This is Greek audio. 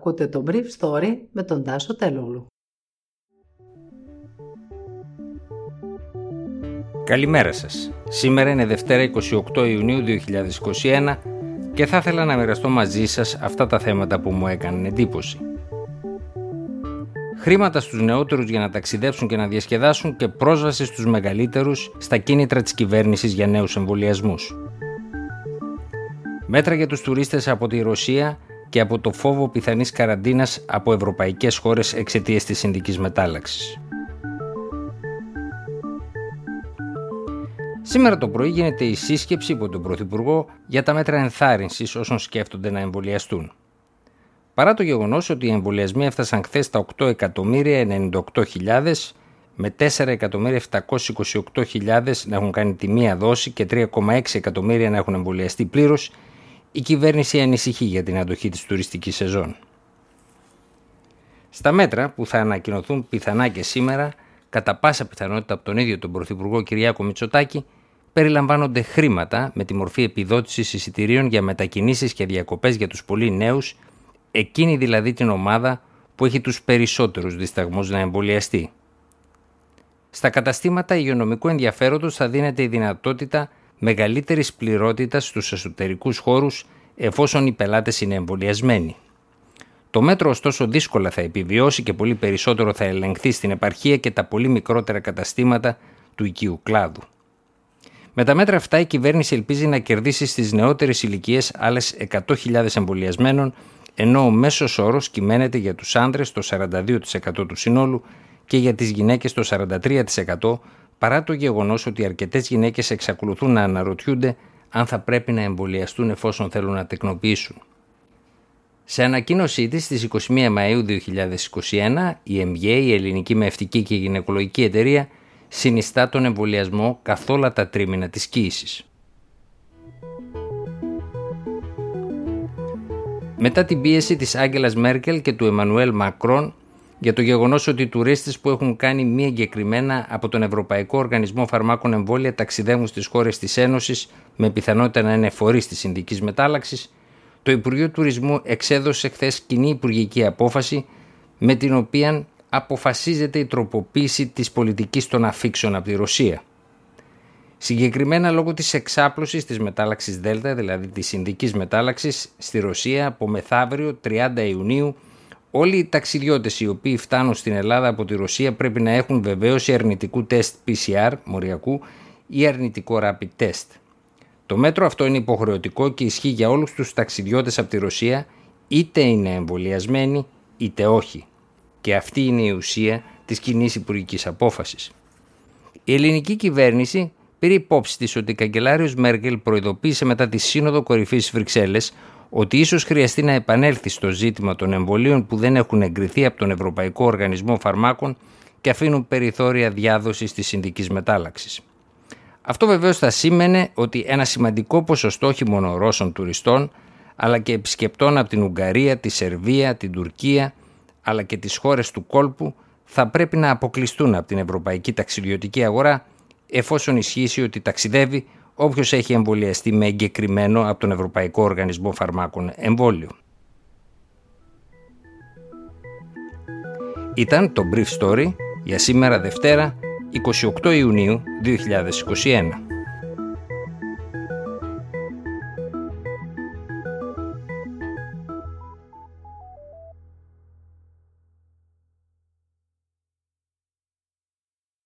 Ακούτε το Brief Story με τον Τάσο Τελούλου. Καλημέρα σας. Σήμερα είναι Δευτέρα 28 Ιουνίου 2021 και θα ήθελα να μοιραστώ μαζί σας αυτά τα θέματα που μου έκαναν εντύπωση. Χρήματα στους νεότερους για να ταξιδέψουν και να διασκεδάσουν και πρόσβαση στους μεγαλύτερους στα κίνητρα της κυβέρνησης για νέους εμβολιασμούς. Μέτρα για τους τουρίστες από τη Ρωσία και από το φόβο πιθανής καραντίνας από ευρωπαϊκές χώρες εξαιτίας της συνδικής μετάλλαξης. Σήμερα το πρωί γίνεται η σύσκεψη υπό τον Πρωθυπουργό για τα μέτρα ενθάρρυνσης όσων σκέφτονται να εμβολιαστούν. Παρά το γεγονός ότι οι εμβολιασμοί έφτασαν χθες τα 8.098.000 με 4.728.000 να έχουν κάνει τη μία δόση και 3,6 εκατομμύρια να έχουν εμβολιαστεί πλήρως, η κυβέρνηση ανησυχεί για την αντοχή της τουριστικής σεζόν. Στα μέτρα που θα ανακοινωθούν πιθανά και σήμερα, κατά πάσα πιθανότητα από τον ίδιο τον Πρωθυπουργό Κυριάκο Μητσοτάκη, περιλαμβάνονται χρήματα με τη μορφή επιδότησης εισιτηρίων για μετακινήσεις και διακοπές για τους πολύ νέους, εκείνη δηλαδή την ομάδα που έχει τους περισσότερους δισταγμούς να εμβολιαστεί. Στα καταστήματα υγειονομικού ενδιαφέροντος θα δίνεται η δυνατότητα μεγαλύτερης πληρότητας στους εσωτερικούς χώρους εφόσον οι πελάτες είναι εμβολιασμένοι. Το μέτρο ωστόσο δύσκολα θα επιβιώσει και πολύ περισσότερο θα ελεγχθεί στην επαρχία και τα πολύ μικρότερα καταστήματα του οικίου κλάδου. Με τα μέτρα αυτά η κυβέρνηση ελπίζει να κερδίσει στις νεότερες ηλικίες άλλες 100.000 εμβολιασμένων ενώ ο μέσος όρος κυμαίνεται για τους άντρες το 42% του συνόλου και για τις γυναίκες το 43% παρά το γεγονός ότι αρκετές γυναίκες εξακολουθούν να αναρωτιούνται αν θα πρέπει να εμβολιαστούν εφόσον θέλουν να τεκνοποιήσουν. Σε ανακοίνωσή της στις 21 Μαΐου 2021, η MGA, η Ελληνική Μευτική και Γυναικολογική Εταιρεία, συνιστά τον εμβολιασμό καθ' όλα τα τρίμηνα της κοίησης. Μετά την πίεση της Άγγελας Μέρκελ και του Εμμανουέλ Μακρόν για το γεγονός ότι οι τουρίστες που έχουν κάνει μη εγκεκριμένα από τον Ευρωπαϊκό Οργανισμό Φαρμάκων Εμβόλια ταξιδεύουν στις χώρες της Ένωσης με πιθανότητα να είναι φορείς της συνδικής μετάλλαξης, το Υπουργείο Τουρισμού εξέδωσε χθες κοινή υπουργική απόφαση με την οποία αποφασίζεται η τροποποίηση της πολιτικής των αφήξεων από τη Ρωσία. Συγκεκριμένα λόγω της εξάπλωσης της μετάλλαξης Δέλτα, δηλαδή της συνδικής μετάλλαξης στη Ρωσία από μεθαύριο 30 Ιουνίου Όλοι οι ταξιδιώτες οι οποίοι φτάνουν στην Ελλάδα από τη Ρωσία πρέπει να έχουν βεβαίωση αρνητικού τεστ PCR μοριακού ή αρνητικό rapid test. Το μέτρο αυτό είναι υποχρεωτικό και ισχύει για όλους τους ταξιδιώτες από τη Ρωσία είτε είναι εμβολιασμένοι είτε όχι. Και αυτή είναι η ουσία της κοινή υπουργικής απόφασης. Η ελληνική κυβέρνηση πήρε υπόψη της ότι η καγκελάριος Μέρκελ προειδοποίησε μετά τη Σύνοδο Κορυφής Βρυξέλλες ότι ίσως χρειαστεί να επανέλθει στο ζήτημα των εμβολίων που δεν έχουν εγκριθεί από τον Ευρωπαϊκό Οργανισμό Φαρμάκων και αφήνουν περιθώρια διάδοσης της συνδικής μετάλλαξης. Αυτό βεβαίως θα σήμαινε ότι ένα σημαντικό ποσοστό όχι μόνο Ρώσων τουριστών, αλλά και επισκεπτών από την Ουγγαρία, τη Σερβία, την Τουρκία, αλλά και τις χώρες του κόλπου θα πρέπει να αποκλειστούν από την ευρωπαϊκή ταξιδιωτική αγορά εφόσον ισχύσει ότι ταξιδεύει όποιος έχει εμβολιαστεί με εγκεκριμένο από τον Ευρωπαϊκό Οργανισμό Φαρμάκων εμβόλιο. Ήταν το Brief Story για σήμερα Δευτέρα 28 Ιουνίου 2021.